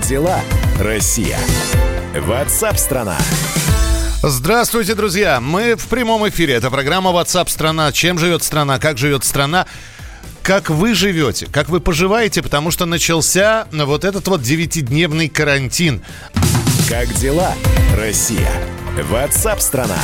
Как дела, Россия? Ватсап-страна! Здравствуйте, друзья! Мы в прямом эфире. Это программа WhatsApp страна. Чем живет страна? Как живет страна? Как вы живете? Как вы поживаете? Потому что начался вот этот вот девятидневный карантин. Как дела, Россия? WhatsApp страна.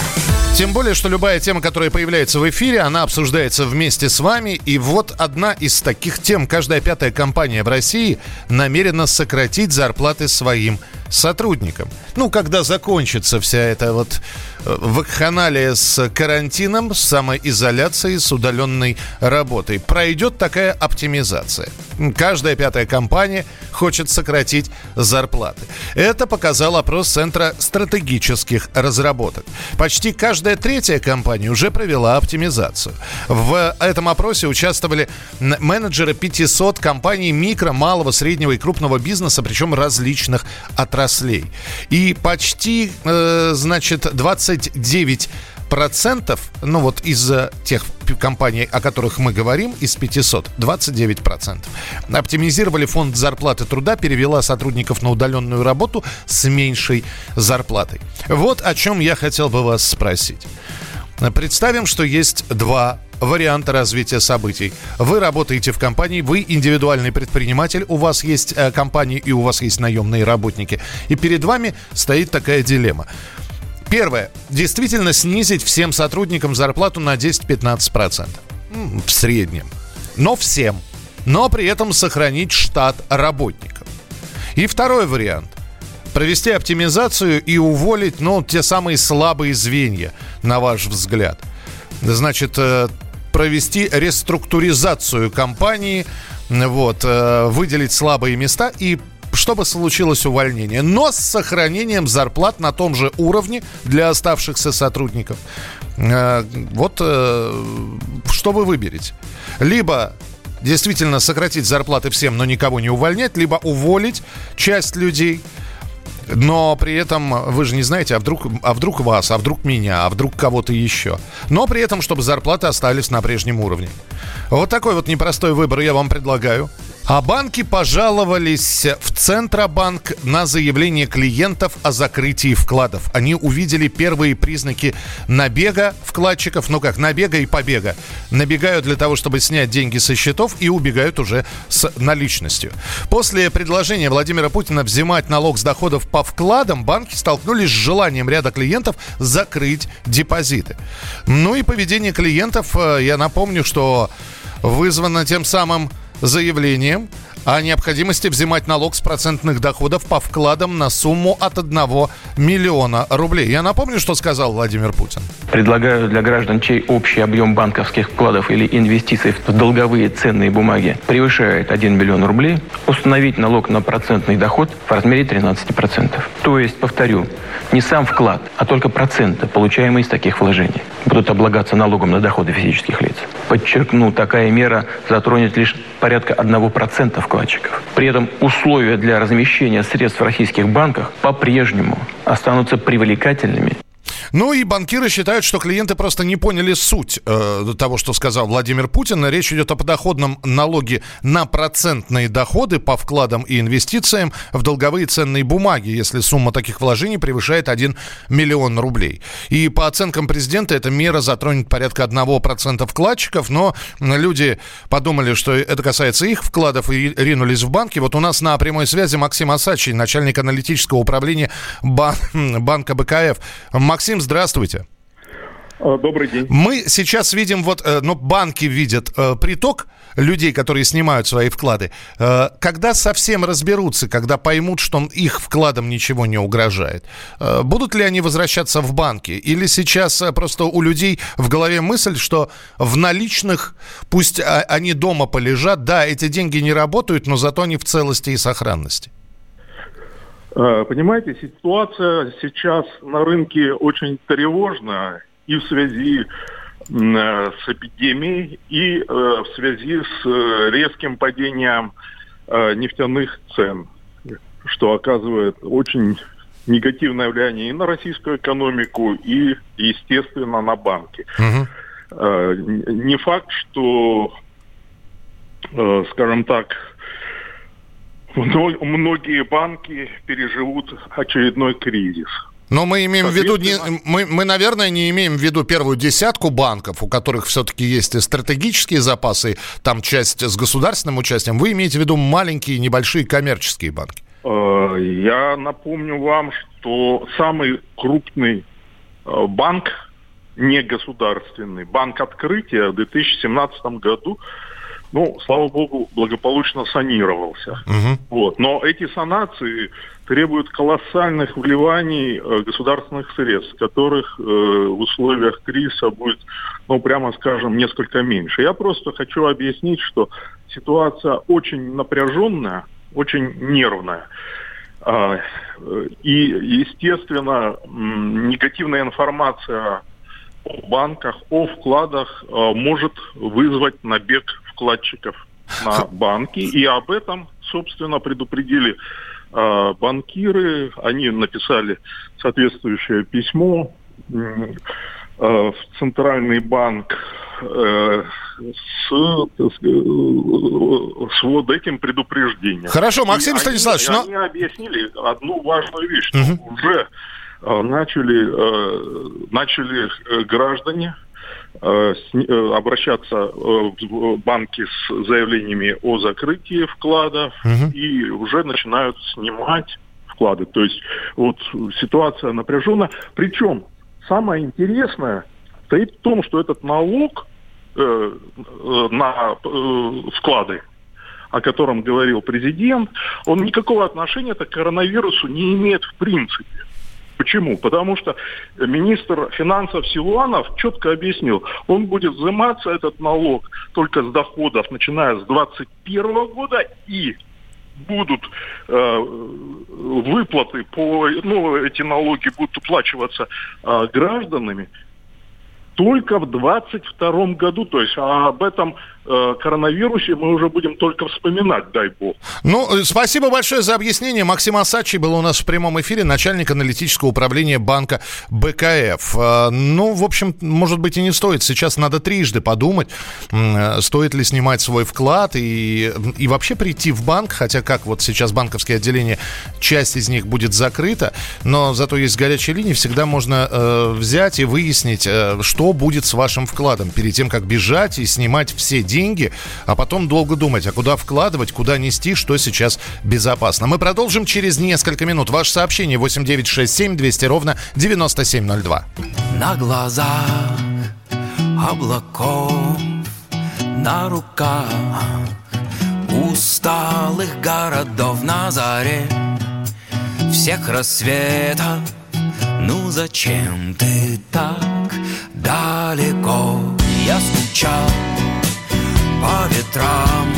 Тем более, что любая тема, которая появляется в эфире, она обсуждается вместе с вами. И вот одна из таких тем. Каждая пятая компания в России намерена сократить зарплаты своим сотрудникам. Ну, когда закончится вся эта вот э, вакханалия с карантином, с самоизоляцией, с удаленной работой, пройдет такая оптимизация. Каждая пятая компания хочет сократить зарплаты. Это показал опрос Центра стратегических разработок. Почти каждая третья компания уже провела оптимизацию. В этом опросе участвовали менеджеры 500 компаний микро, малого, среднего и крупного бизнеса, причем различных отраслей отраслей. И почти, э, значит, 29 процентов, ну вот из тех компаний, о которых мы говорим, из 500, 29 процентов, оптимизировали фонд зарплаты труда, перевела сотрудников на удаленную работу с меньшей зарплатой. Вот о чем я хотел бы вас спросить. Представим, что есть два варианта развития событий. Вы работаете в компании, вы индивидуальный предприниматель, у вас есть э, компания и у вас есть наемные работники. И перед вами стоит такая дилемма. Первое. Действительно снизить всем сотрудникам зарплату на 10-15%. В среднем. Но всем. Но при этом сохранить штат работников. И второй вариант провести оптимизацию и уволить, ну, те самые слабые звенья, на ваш взгляд. Значит, э, провести реструктуризацию компании, вот, э, выделить слабые места и чтобы случилось увольнение, но с сохранением зарплат на том же уровне для оставшихся сотрудников. Э, вот что вы выберете? Либо действительно сократить зарплаты всем, но никого не увольнять, либо уволить часть людей – но при этом вы же не знаете, а вдруг, а вдруг вас, а вдруг меня, а вдруг кого-то еще. Но при этом, чтобы зарплаты остались на прежнем уровне. Вот такой вот непростой выбор я вам предлагаю. А банки пожаловались в Центробанк на заявление клиентов о закрытии вкладов. Они увидели первые признаки набега вкладчиков, ну как, набега и побега. Набегают для того, чтобы снять деньги со счетов и убегают уже с наличностью. После предложения Владимира Путина взимать налог с доходов по вкладам, банки столкнулись с желанием ряда клиентов закрыть депозиты. Ну и поведение клиентов, э, я напомню, что вызвано тем самым заявлением о необходимости взимать налог с процентных доходов по вкладам на сумму от 1 миллиона рублей. Я напомню, что сказал Владимир Путин. Предлагаю для граждан, чей общий объем банковских вкладов или инвестиций в долговые ценные бумаги превышает 1 миллион рублей, установить налог на процентный доход в размере 13%. То есть, повторю, не сам вклад, а только проценты, получаемые из таких вложений, будут облагаться налогом на доходы физических лиц. Подчеркну, такая мера затронет лишь порядка 1% вкладчиков. При этом условия для размещения средств в российских банках по-прежнему останутся привлекательными ну и банкиры считают, что клиенты просто не поняли суть э, того, что сказал Владимир Путин. Речь идет о подоходном налоге на процентные доходы по вкладам и инвестициям в долговые ценные бумаги, если сумма таких вложений превышает 1 миллион рублей. И по оценкам президента эта мера затронет порядка 1% вкладчиков, но люди подумали, что это касается их вкладов и ринулись в банки. Вот у нас на прямой связи Максим Асачий, начальник аналитического управления бан- банка БКФ. Максим, здравствуйте. А, добрый день. Мы сейчас видим, вот, э, ну, банки видят э, приток людей, которые снимают свои вклады. Э, когда совсем разберутся, когда поймут, что их вкладам ничего не угрожает, будут ли они возвращаться в банки? Или сейчас просто у людей в голове мысль, что в наличных, пусть а, они дома полежат, да, эти деньги не работают, но зато они в целости и сохранности? Э, понимаете, ситуация сейчас на рынке очень тревожная и в связи э, с эпидемией, и э, в связи с резким падением нефтяных цен, что оказывает очень негативное влияние и на российскую экономику, и, естественно, на банки. Угу. Не факт, что, скажем так, многие банки переживут очередной кризис. Но мы имеем в виду, не, мы, мы, наверное, не имеем в виду первую десятку банков, у которых все-таки есть стратегические запасы, там часть с государственным участием. Вы имеете в виду маленькие, небольшие коммерческие банки? Э, я напомню вам, что самый крупный э, банк, не государственный, банк открытия в 2017 году ну, слава богу, благополучно санировался. Угу. Вот. Но эти санации требуют колоссальных вливаний э, государственных средств, которых э, в условиях кризиса будет, ну, прямо скажем, несколько меньше. Я просто хочу объяснить, что ситуация очень напряженная, очень нервная. Э, и, естественно, негативная информация о банках, о вкладах э, может вызвать набег вкладчиков на банки. И об этом, собственно, предупредили э, банкиры. Они написали соответствующее письмо э, в Центральный банк э, с, с, вот этим предупреждением. Хорошо, Максим и Станиславович, они, но... они объяснили одну важную вещь, что угу. уже э, начали, э, начали э, граждане обращаться э, в банки с заявлениями о закрытии вкладов угу. и уже начинают снимать вклады. То есть вот ситуация напряжена. Причем самое интересное стоит в том, что этот налог э, на э, вклады, о котором говорил президент, он никакого отношения к коронавирусу не имеет в принципе. Почему? Потому что министр финансов Силуанов четко объяснил, он будет взиматься этот налог только с доходов, начиная с 2021 года и будут э, выплаты по, ну, эти налоги будут уплачиваться э, гражданами только в 2022 году. То есть а об этом коронавирусе мы уже будем только вспоминать, дай бог. Ну, э, спасибо большое за объяснение. Максим Асачи был у нас в прямом эфире, начальник аналитического управления банка БКФ. Э, ну, в общем, может быть и не стоит. Сейчас надо трижды подумать, э, стоит ли снимать свой вклад и, и вообще прийти в банк, хотя как вот сейчас банковские отделения, часть из них будет закрыта, но зато есть горячие линии, всегда можно э, взять и выяснить, э, что будет с вашим вкладом перед тем, как бежать и снимать все деньги, а потом долго думать, а куда вкладывать, куда нести, что сейчас безопасно. Мы продолжим через несколько минут. Ваше сообщение 8967 200 ровно 9702. На глазах облаков, на руках усталых городов на заре всех рассветов. Ну зачем ты так далеко Я скучал по ветрам.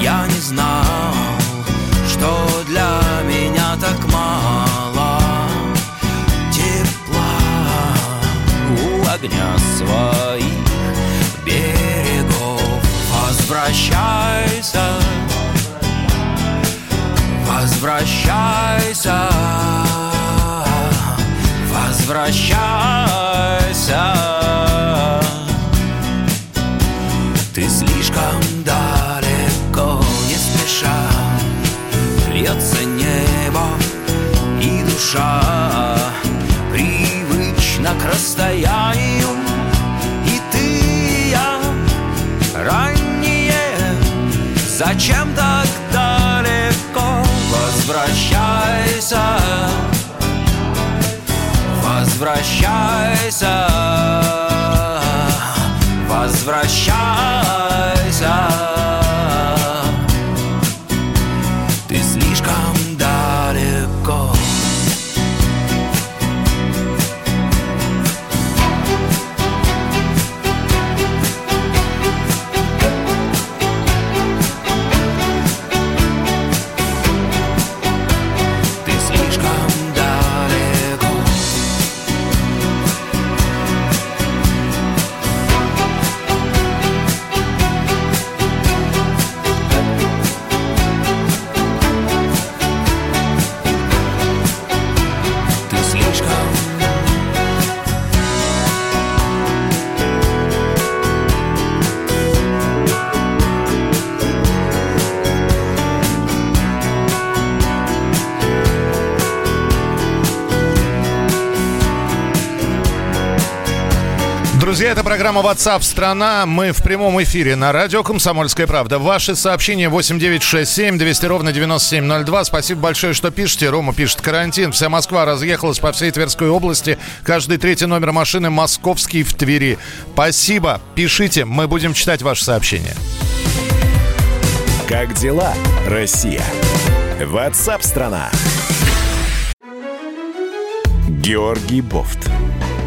Я не знал, что для меня так мало Тепла. У огня своих берегов Возвращайся, возвращайся возвращайся Зачем так далеко? Возвращайся. Возвращайся, возвращайся Друзья, это программа WhatsApp страна. Мы в прямом эфире на радио Комсомольская правда. Ваши сообщения 8967 200 ровно 9702. Спасибо большое, что пишете. Рома пишет карантин. Вся Москва разъехалась по всей Тверской области. Каждый третий номер машины московский в Твери. Спасибо. Пишите. Мы будем читать ваши сообщения. Как дела, Россия? WhatsApp страна. Георгий Бофт.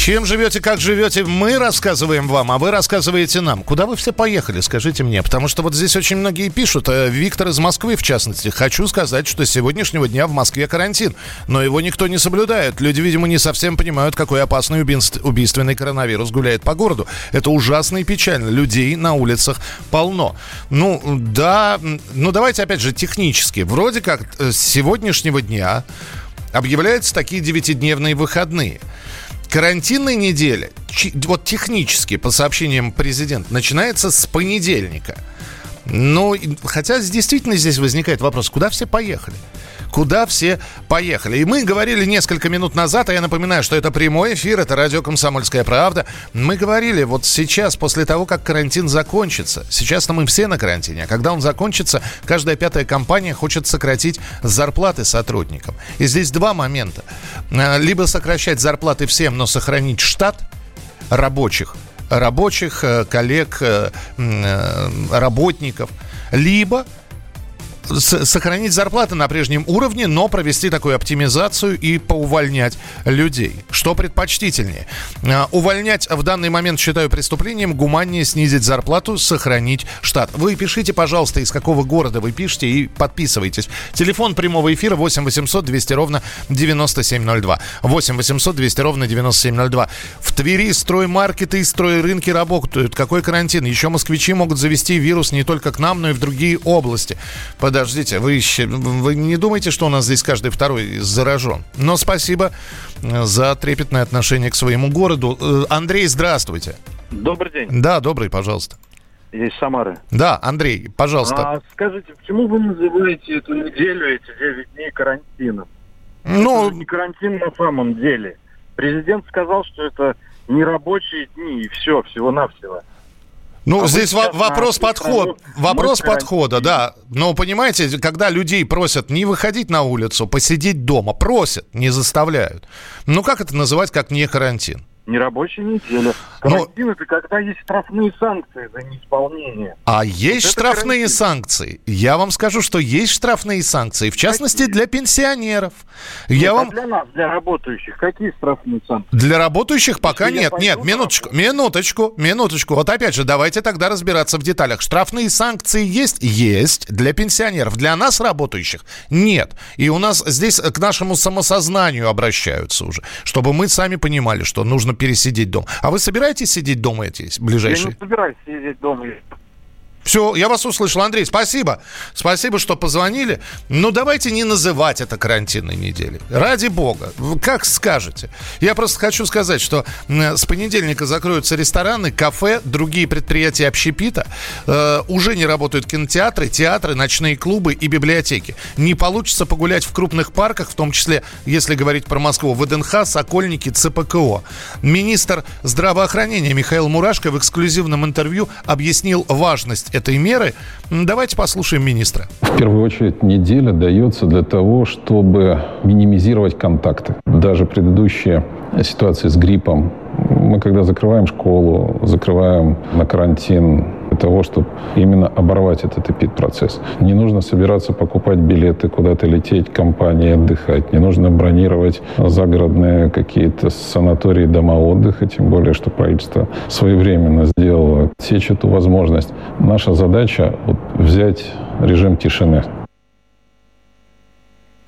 Чем живете, как живете, мы рассказываем вам, а вы рассказываете нам. Куда вы все поехали, скажите мне? Потому что вот здесь очень многие пишут. Э, Виктор из Москвы, в частности. Хочу сказать, что с сегодняшнего дня в Москве карантин. Но его никто не соблюдает. Люди, видимо, не совсем понимают, какой опасный убийственный коронавирус гуляет по городу. Это ужасно и печально. Людей на улицах полно. Ну, да, ну давайте опять же технически. Вроде как э, с сегодняшнего дня объявляются такие девятидневные выходные. Карантинная неделя, вот технически, по сообщениям президента, начинается с понедельника. Ну, хотя действительно здесь возникает вопрос, куда все поехали? Куда все поехали. И мы говорили несколько минут назад, а я напоминаю, что это прямой эфир, это радио «Комсомольская правда». Мы говорили вот сейчас, после того, как карантин закончится, сейчас-то мы все на карантине, а когда он закончится, каждая пятая компания хочет сократить зарплаты сотрудникам. И здесь два момента. А, либо сокращать зарплаты всем, но сохранить штат рабочих, рабочих, э, коллег, э, э, работников, либо сохранить зарплаты на прежнем уровне, но провести такую оптимизацию и поувольнять людей. Что предпочтительнее? А, увольнять в данный момент считаю преступлением, гуманнее снизить зарплату, сохранить штат. Вы пишите, пожалуйста, из какого города вы пишете и подписывайтесь. Телефон прямого эфира 8 800 200 ровно 9702. 8 800 200 ровно 9702. В Твери строймаркеты и стройрынки работают. Какой карантин? Еще москвичи могут завести вирус не только к нам, но и в другие области. Подождите подождите, вы, еще, вы не думаете, что у нас здесь каждый второй заражен? Но спасибо э, за трепетное отношение к своему городу. Э, Андрей, здравствуйте. Добрый день. Да, добрый, пожалуйста. Здесь Самары. Да, Андрей, пожалуйста. А скажите, почему вы называете эту неделю, эти 9 дней карантином? Ну... Это не карантин на самом деле. Президент сказал, что это нерабочие дни, и все, всего-навсего. Ну, а здесь во- вопрос подхода. Вопрос подхода, да. Но понимаете, когда людей просят не выходить на улицу, посидеть дома, просят, не заставляют. Ну, как это называть, как не карантин? Нерабочая неделя. Карантин Но... это когда есть штрафные санкции за неисполнение. А есть вот штрафные санкции. Я вам скажу, что есть штрафные санкции, в частности Какие? для пенсионеров. Нет, Я а вам... для нас, для работающих, какие штрафные санкции? Для работающих пока Если нет. Нет, минуточку, минуточку, минуточку. Вот опять же, давайте тогда разбираться в деталях. Штрафные санкции есть? Есть. Для пенсионеров. Для нас, работающих, нет. И у нас здесь к нашему самосознанию обращаются уже, чтобы мы сами понимали, что нужно пересидеть дом. А вы собираетесь сидеть дома эти ближайшие? Я не собираюсь сидеть дома. Все, я вас услышал, Андрей. Спасибо. Спасибо, что позвонили. Но давайте не называть это карантинной неделей. Ради бога. Как скажете. Я просто хочу сказать, что с понедельника закроются рестораны, кафе, другие предприятия общепита. Э, уже не работают кинотеатры, театры, ночные клубы и библиотеки. Не получится погулять в крупных парках, в том числе, если говорить про Москву, ВДНХ, Сокольники, ЦПКО. Министр здравоохранения Михаил Мурашко в эксклюзивном интервью объяснил важность этой меры. Давайте послушаем министра. В первую очередь неделя дается для того, чтобы минимизировать контакты. Даже предыдущая ситуация с гриппом мы когда закрываем школу, закрываем на карантин того, чтобы именно оборвать этот эпид-процесс. Не нужно собираться покупать билеты, куда-то лететь, компании отдыхать. Не нужно бронировать загородные какие-то санатории, дома отдыха, тем более, что правительство своевременно сделало сечь эту возможность. Наша задача вот, взять режим тишины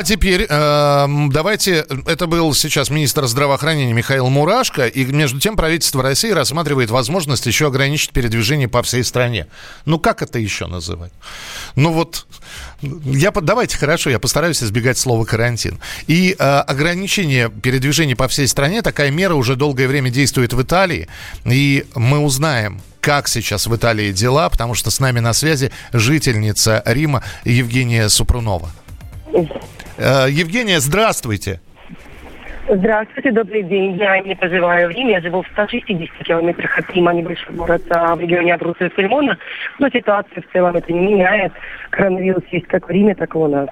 Теперь э, давайте, это был сейчас министр здравоохранения Михаил Мурашко, и между тем правительство России рассматривает возможность еще ограничить передвижение по всей стране. Ну как это еще называть? Ну вот, я, давайте хорошо, я постараюсь избегать слова карантин. И э, ограничение передвижения по всей стране, такая мера уже долгое время действует в Италии, и мы узнаем, как сейчас в Италии дела, потому что с нами на связи жительница Рима Евгения Супрунова. Э, Евгения, здравствуйте. Здравствуйте, добрый день. Я не проживаю в Риме, я живу в 160 километрах от Рима, небольшой город а, в регионе Абруцци и Фельмона. Но ситуация в целом это не меняет. Коронавирус есть как в Риме, так и у нас.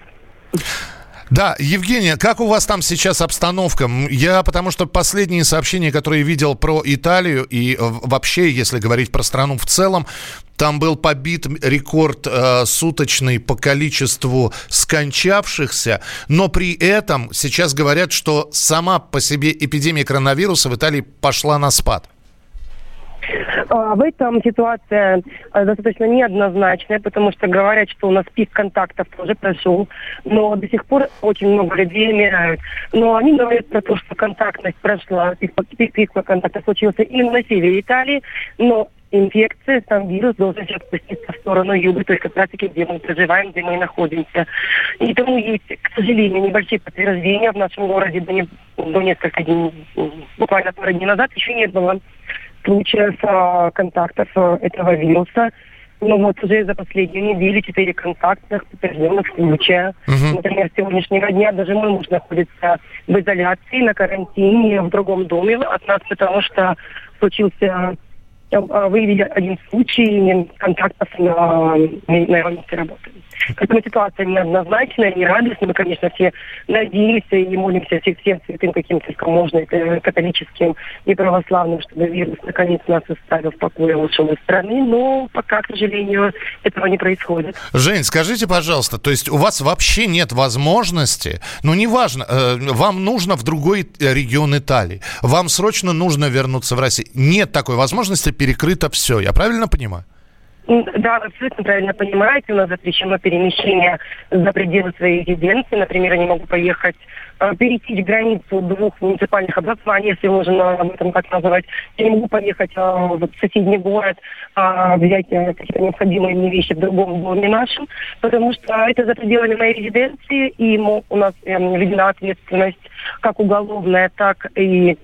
Да, Евгения, как у вас там сейчас обстановка? Я, потому что последние сообщения, которые видел про Италию и вообще, если говорить про страну в целом, там был побит рекорд э, суточный по количеству скончавшихся, но при этом сейчас говорят, что сама по себе эпидемия коронавируса в Италии пошла на спад. А, в этом ситуация а, достаточно неоднозначная, потому что говорят, что у нас пик контактов тоже прошел, но до сих пор очень много людей умирают. Но они говорят про то, что контактность прошла, пик, пик, пик контактов случился именно на севере Италии, но инфекция, сам вирус должен сейчас спуститься в сторону юга, то есть как раз-таки, где мы проживаем, где мы находимся. И тому есть, к сожалению, небольшие подтверждения в нашем городе до, не, до нескольких дней, буквально пару дней назад еще не было случаев а, контактов а, этого вируса. Но вот уже за последнюю неделю четыре контактных подтвержденных случая. Угу. Например, с сегодняшнего дня даже мой муж находится в изоляции, на карантине, в другом доме от нас, потому что случился выявили один случай контактов на, на месте работы. Поэтому ситуация неоднозначная, не радостная. Мы, конечно, все надеемся и молимся всем, всем святым, каким только можно, это католическим и православным, чтобы вирус наконец нас оставил в покое, ушел из страны. Но пока, к сожалению, этого не происходит. Жень, скажите, пожалуйста, то есть у вас вообще нет возможности, ну, неважно, э, вам нужно в другой регион Италии, вам срочно нужно вернуться в Россию. Нет такой возможности, перекрыто все. Я правильно понимаю? Да, вы абсолютно правильно понимаете. У нас запрещено перемещение за пределы своей резиденции. Например, я не могу поехать э, пересечь границу двух муниципальных образований, если можно об этом так называть. Я не могу поехать э, в соседний город, э, взять э, какие-то необходимые мне вещи в другом доме нашем, потому что это за пределами моей резиденции, и у нас э, введена ответственность как уголовная, так и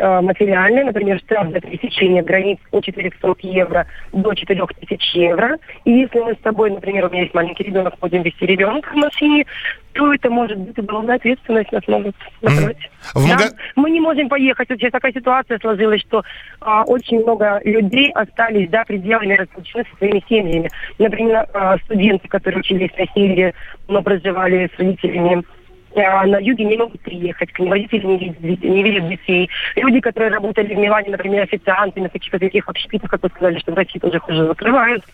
материальные, например, штраф за пересечение границ от 400 евро до 4000 евро. И если мы с тобой, например, у меня есть маленький ребенок, будем вести ребенка в машине, то это может быть уголовная ответственность, нас могут назвать. Mm-hmm. Да? Мага... Мы не можем поехать. Вот сейчас такая ситуация сложилась, что а, очень много людей остались за пределами разлучены со своими семьями. Например, а, студенты, которые учились на севере, но проживали с родителями на юге не могут приехать, к ним родители не видят, не видят детей. Люди, которые работали в Милане, например, официантами, на каких-то таких общепитах, как вы сказали, что в России тоже хуже закрывают,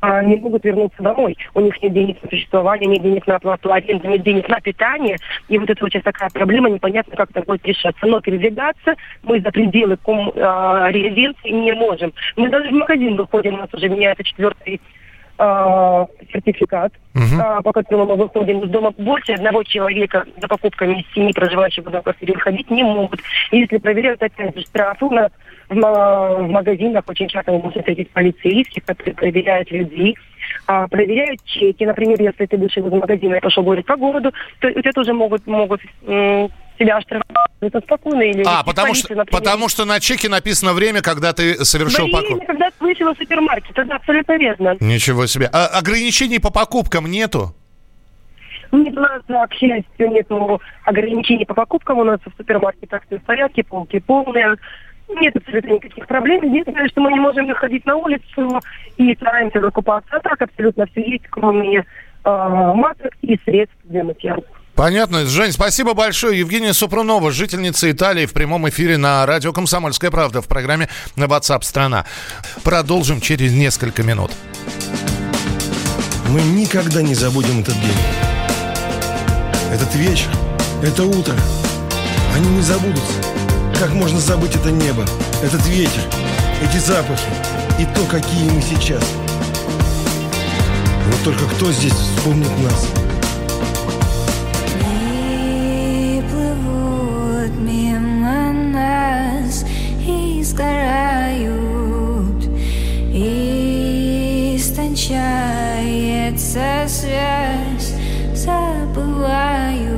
а, не могут вернуться домой. У них нет денег на существование, нет денег на оплату аренды, нет денег на питание. И вот это вот сейчас такая проблема, непонятно, как это будет решаться. Но передвигаться мы за пределы ком, э, резиденции не можем. Мы даже в магазин выходим, у нас уже меняется четвертый э, сертификат, угу. э, по которому мы выходим из дома. Больше одного человека за покупками из семьи, проживающих в одной квартире, выходить не могут. И если проверяют, опять же, штрафы у нас в, в магазинах очень часто вы можете встретить полицейских, которые проверяют людей, а, проверяют чеки. Например, если ты вышел из магазина и пошел гулять по городу, то у тебя тоже могут, могут себя штрафовать. Это спокойно или А, потому что, потому что на чеке написано время, когда ты совершил время, покупку. когда ты вышел из супермаркета, это абсолютно верно. Ничего себе. А ограничений по покупкам нету? Нет, у нас, к счастью, нет ограничений по покупкам. У нас в супермаркетах все в порядке, полки полные. Нет абсолютно никаких проблем. Единственное, что мы не можем выходить на улицу и стараемся закупаться. А так абсолютно все есть, кроме э, масок и средств для мытья рук. Понятно. Жень, спасибо большое. Евгения Супрунова, жительница Италии, в прямом эфире на радио «Комсомольская правда» в программе WhatsApp страна. Продолжим через несколько минут. Мы никогда не забудем этот день. Этот вечер, это утро. Они не забудутся. Как можно забыть это небо, этот ветер, эти запахи и то, какие мы сейчас. Вот только кто здесь вспомнит нас? Кончается связь. Забываю,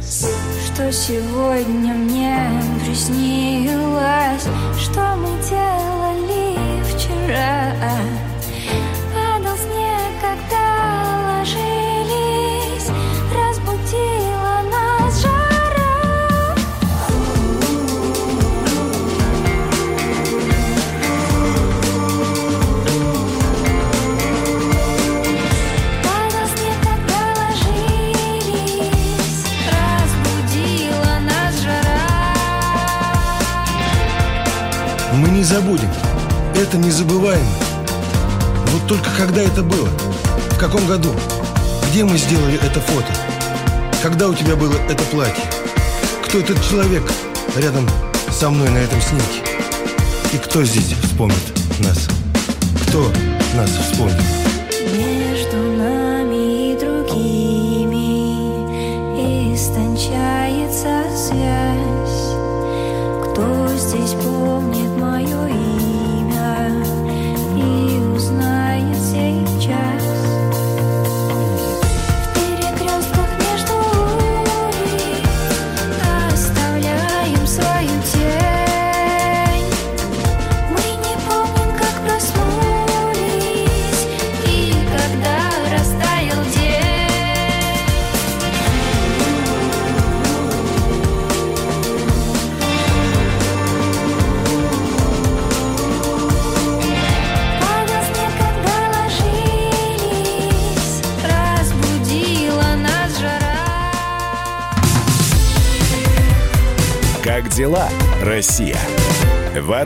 что сегодня мне приснилось Что мы делали вчера забудем. Это незабываемо. Вот только когда это было? В каком году? Где мы сделали это фото? Когда у тебя было это платье? Кто этот человек рядом со мной на этом снимке? И кто здесь вспомнит нас? Кто нас вспомнит?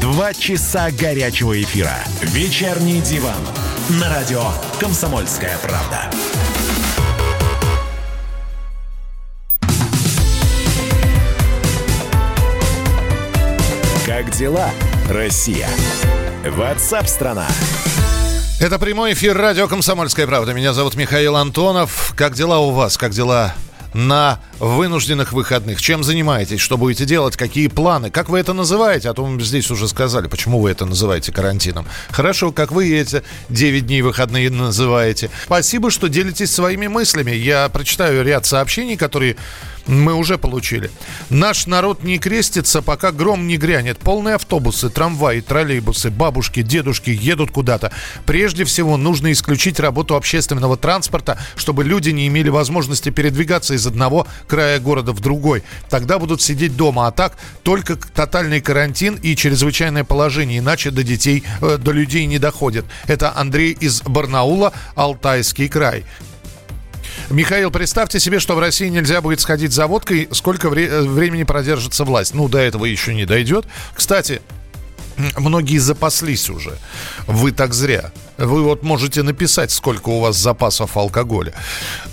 Два часа горячего эфира. Вечерний диван. На радио «Комсомольская правда». Как дела, Россия? Ватсап-страна! Это прямой эфир радио «Комсомольская правда». Меня зовут Михаил Антонов. Как дела у вас? Как дела на вынужденных выходных? Чем занимаетесь? Что будете делать? Какие планы? Как вы это называете? А то мы здесь уже сказали, почему вы это называете карантином. Хорошо, как вы эти 9 дней выходные называете. Спасибо, что делитесь своими мыслями. Я прочитаю ряд сообщений, которые мы уже получили. Наш народ не крестится, пока гром не грянет. Полные автобусы, трамваи, троллейбусы, бабушки, дедушки едут куда-то. Прежде всего, нужно исключить работу общественного транспорта, чтобы люди не имели возможности передвигаться из одного края города в другой. Тогда будут сидеть дома. А так, только тотальный карантин и чрезвычайное положение. Иначе до детей, э, до людей не доходит. Это Андрей из Барнаула, Алтайский край. Михаил, представьте себе, что в России нельзя будет сходить за водкой, сколько вре- э, времени продержится власть. Ну, до этого еще не дойдет. Кстати, многие запаслись уже. Вы так зря. Вы вот можете написать, сколько у вас запасов алкоголя.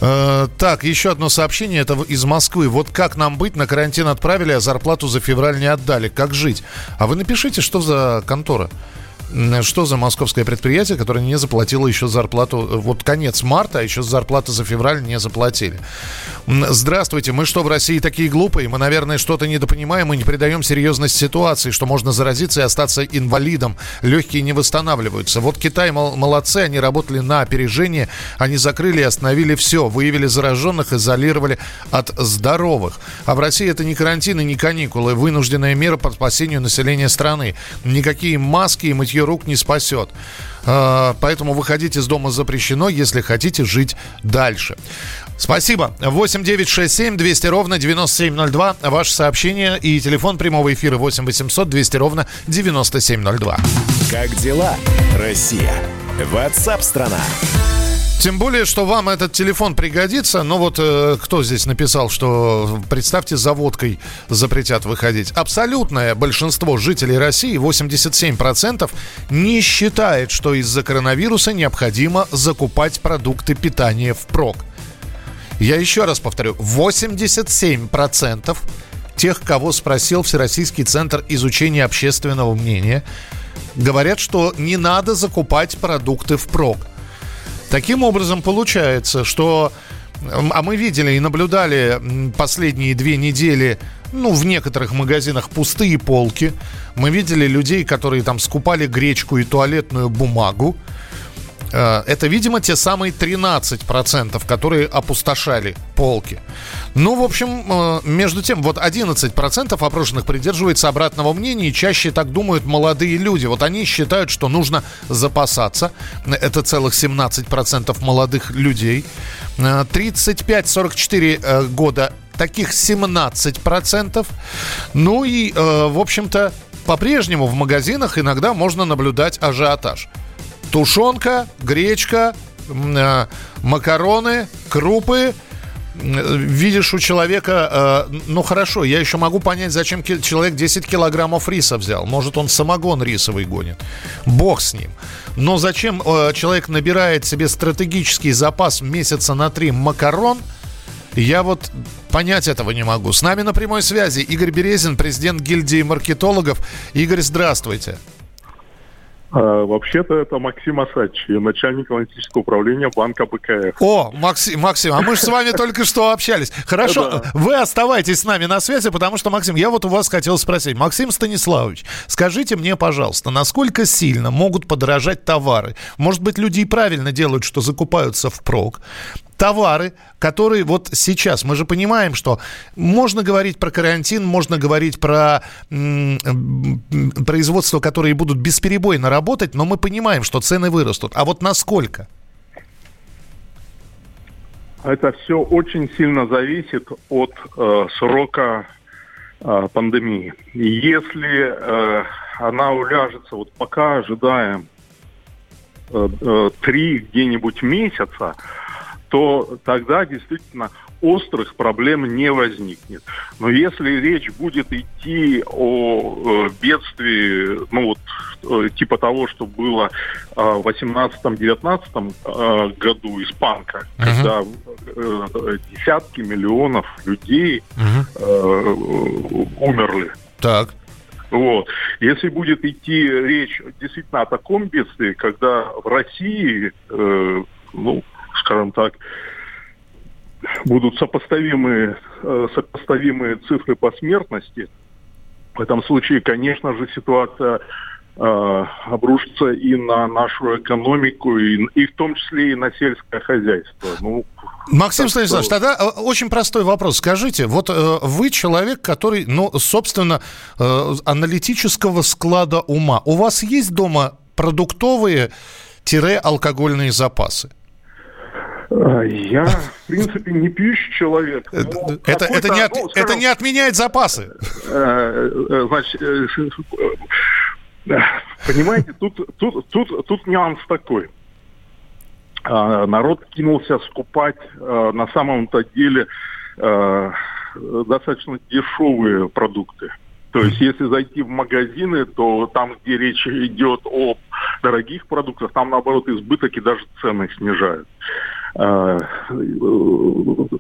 Э, так, еще одно сообщение, это из Москвы. Вот как нам быть? На карантин отправили, а зарплату за февраль не отдали. Как жить? А вы напишите, что за контора? М, Что за московское предприятие, которое не заплатило еще зарплату? э, Вот конец марта, а еще зарплату за февраль не заплатили. Здравствуйте, мы что, в России такие глупые? Мы, наверное, что-то недопонимаем и не придаем серьезность ситуации, что можно заразиться и остаться инвалидом. Легкие не восстанавливаются. Вот Китай мол- молодцы, они работали на опережение, они закрыли и остановили все, выявили зараженных, изолировали от здоровых. А в России это не карантин и не каникулы, вынужденная мера по спасению населения страны. Никакие маски и мытье рук не спасет. А, Поэтому выходить из дома запрещено, если хотите жить дальше. Спасибо. 8 9 6 7 200 ровно 9702. Ваше сообщение и телефон прямого эфира 8 800 200 ровно 9702. Как дела, Россия? Ватсап-страна! Тем более, что вам этот телефон пригодится. Но вот э, кто здесь написал, что, представьте, за водкой запретят выходить. Абсолютное большинство жителей России, 87%, не считает, что из-за коронавируса необходимо закупать продукты питания впрок. Я еще раз повторю, 87% тех, кого спросил Всероссийский центр изучения общественного мнения, говорят, что не надо закупать продукты впрок. Таким образом, получается, что... А мы видели и наблюдали последние две недели, ну, в некоторых магазинах пустые полки. Мы видели людей, которые там скупали гречку и туалетную бумагу. Э, Это, видимо, те самые 13%, которые опустошали полки. Ну, в общем, э, между тем, вот 11% опрошенных придерживается обратного мнения, и чаще так думают молодые люди. Вот они считают, что нужно запасаться. Это целых 17% молодых людей. Э, 35-44 э, года таких 17%. Ну и, в общем-то, по-прежнему в магазинах иногда можно наблюдать ажиотаж. Тушенка, гречка, э, макароны, крупы. Видишь у человека, э, ну хорошо, я еще могу понять, зачем человек 10 килограммов риса взял. Может, он самогон рисовый гонит. Бог с ним. Но зачем э, человек набирает себе стратегический запас месяца на три макарон, я вот понять этого не могу. С нами на прямой связи Игорь Березин, президент гильдии маркетологов. Игорь, здравствуйте. А, Вообще-то это Максим Асадчи, начальник аналитического управления банка БКФ. О, Максим, Максим, а мы же с вами только что общались. Хорошо, вы оставайтесь с нами на связи, потому что, Максим, я вот у вас хотел спросить. Максим Станиславович, скажите мне, пожалуйста, насколько сильно могут подорожать товары? Может быть, люди и правильно делают, что закупаются впрок. Товары, которые вот сейчас, мы же понимаем, что можно говорить про карантин, можно говорить про производства, которые будут бесперебойно работать, но мы понимаем, что цены вырастут. А вот насколько? Это все очень сильно зависит от э, срока э, пандемии. Если э, она уляжется, вот пока ожидаем э, э, три где-нибудь месяца, то тогда действительно острых проблем не возникнет. Но если речь будет идти о э, бедствии, ну вот э, типа того, что было э, в 18-19 э, году испанка, когда э, десятки миллионов людей э, умерли. Так. Вот. Если будет идти речь действительно о таком бедствии, когда в России, э, ну, скажем так, будут сопоставимые, э, сопоставимые цифры по смертности, в этом случае, конечно же, ситуация э, обрушится и на нашу экономику, и, и в том числе и на сельское хозяйство. Ну, Максим так что- Станиславович, тогда э, очень простой вопрос. Скажите, вот э, вы человек, который, ну, собственно, э, аналитического склада ума. У вас есть дома продуктовые-алкогольные запасы? Э, Я, в принципе, не пьющий человек. но Это, это, какой-то, не, от- ну, это скажем, не отменяет запасы. э, э, значит, э, э, понимаете, тут, тут, тут, тут нюанс такой. А, Народ кинулся скупать э, на самом-то деле э, достаточно дешевые продукты. То есть, если зайти в магазины, то там, где речь идет о дорогих продуктах, там, наоборот, избыток и даже цены снижают. Э,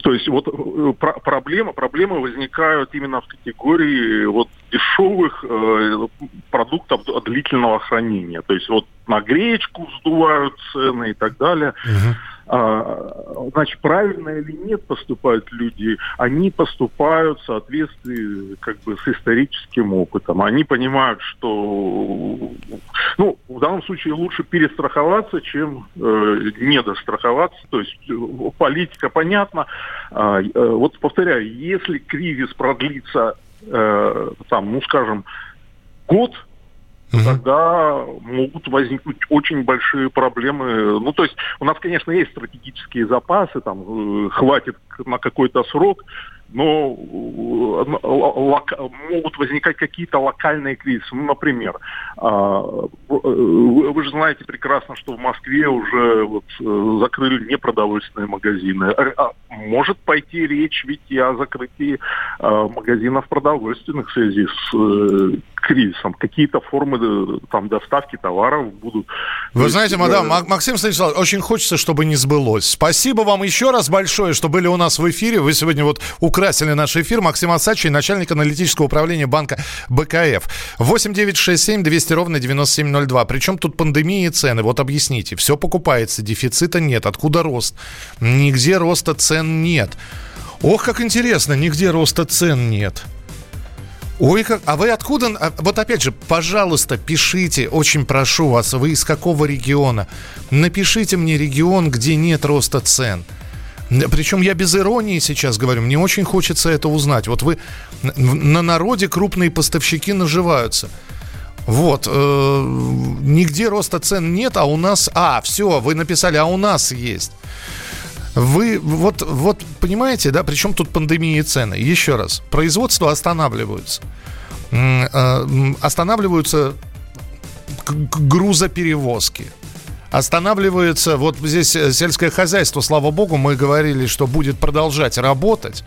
То есть вот э, про- проблема, проблемы возникают именно в категории вот дешевых э, продуктов длительного хранения. То есть вот на гречку сдувают цены и так далее. А, значит, правильно или нет поступают люди, они поступают в соответствии как бы с историческим опытом. Они понимают, что ну, в данном случае лучше перестраховаться, чем э, недостраховаться. То есть э, политика понятна. А, э, вот повторяю, если кризис продлится э, там, ну скажем, год, то тогда могут возникнуть очень большие проблемы. Ну, то есть у нас, конечно, есть стратегические запасы, там э, хватит на какой-то срок, но э, могут возникать какие-то локальные кризисы. Ну, например, а, э, вы же знаете прекрасно, что в Москве уже вот, э, закрыли непродовольственные магазины. Р- а, может пойти речь ведь и о закрытии магазинов продовольственных в связи с кризисом. Какие-то формы э, там доставки товаров будут. Вы То знаете, есть, мадам, э, Мак- Максим Станиславович, очень хочется, чтобы не сбылось. Спасибо вам еще раз большое, что были у нас в эфире. Вы сегодня вот украсили наш эфир. Максим Асачий, начальник аналитического управления банка БКФ. 8 9 6 7 200 ровно 9702. Причем тут пандемия и цены. Вот объясните. Все покупается, дефицита нет. Откуда рост? Нигде роста цен нет. Ох, как интересно, нигде роста цен нет. Ой, как... А вы откуда? а, Вот опять же, пожалуйста, пишите, очень прошу вас, вы из какого региона? Напишите мне регион, где нет роста цен. Причем я без иронии сейчас говорю, мне очень хочется это узнать. Вот вы на народе крупные поставщики наживаются. Вот, э, нигде роста цен нет, а у нас... А, все, вы написали, а у нас есть. Вы вот, вот понимаете, да, причем тут пандемия и цены. Еще раз, производство останавливаются. Э, Останавливаются грузоперевозки. Останавливается, вот здесь э, сельское хозяйство, слава богу, мы говорили, что будет продолжать работать.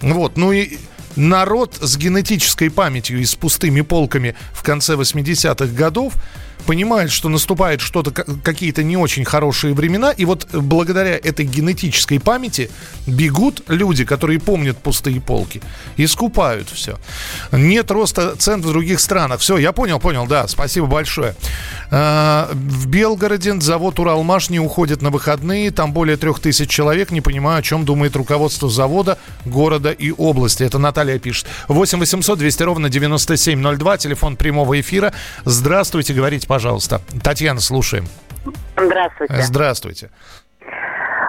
Вот, ну и народ с генетической памятью и с пустыми полками в конце 80-х годов понимает, что наступает что-то, ка- какие-то не очень хорошие времена, и вот благодаря этой генетической памяти бегут люди, которые помнят пустые полки, и скупают все. Нет роста цен в других странах. Все, я понял, понял, да, спасибо большое. А, В Белгороде завод «Уралмаш» не уходит на выходные, там более трех тысяч человек, не понимаю, о чем думает руководство завода, города и области. Это Наталья пишет. 8 800 200 ровно 9702, телефон прямого эфира. Здравствуйте, говорите, пожалуйста. Татьяна, слушаем. Здравствуйте. Здравствуйте.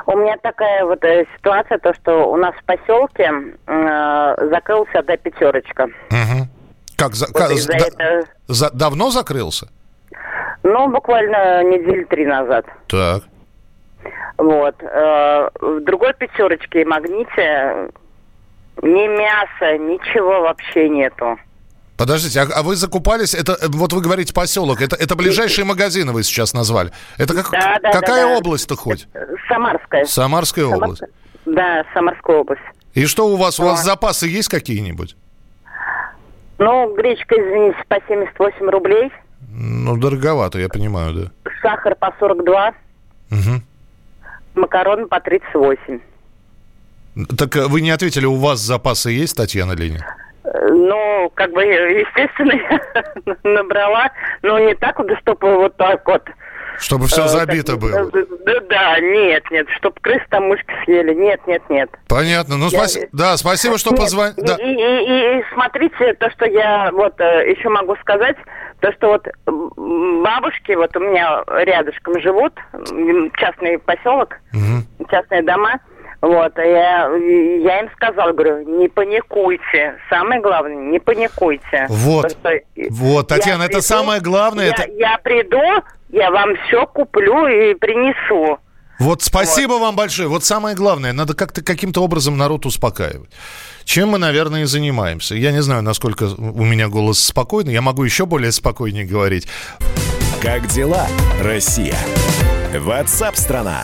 У меня такая вот э, ситуация, то что у нас в поселке э, закрылся одна пятерочка. Мгм. Как, за- Вот как- да- этого- за- давно закрылся? Ну, буквально недели три назад. Так. Вот. Э, в другой пятерочке магните ни мяса, ничего вообще нету. Подождите, а, а вы закупались, это, э, вот вы говорите поселок, это, это ближайшие магазины вы сейчас назвали. Это как, Да, да, какая да, да. область-то хоть? Самарская. Самарская область. Да, Самарская область. И что у вас? У вас А. запасы есть какие-нибудь? Ну, гречка, извините, по 78 рублей. Ну, дороговато, я понимаю, да. Сахар по 42. Мгм. Макароны по 38. Так э, вы не ответили, у вас запасы есть, Татьяна? Э, Ну, как бы, естественно, я набрала, но не так вот, чтобы вот так вот. Чтобы все Э, забито было. Да, да, нет, нет, чтобы крыс там мышки съели. Нет, нет, нет. Понятно. Ну, Я- спаси- Да, спасибо, что позвонили. И, и- и- и смотрите, то, что я вот э, еще могу сказать, то, что вот бабушки вот у меня рядышком живут, частный поселок, частные дома. Вот, и я, я им сказала, говорю, не паникуйте. Самое главное, не паникуйте. Вот. Вот, Татьяна, это приду, самое главное. Я, это... я приду, я вам все куплю и принесу. Вот спасибо вам большое. Вот самое главное, надо как-то каким-то образом народ успокаивать. Чем мы, наверное, и занимаемся. Я не знаю, насколько у меня голос спокойный. Я могу еще более спокойнее говорить. Как дела, Россия? Ватсап-страна!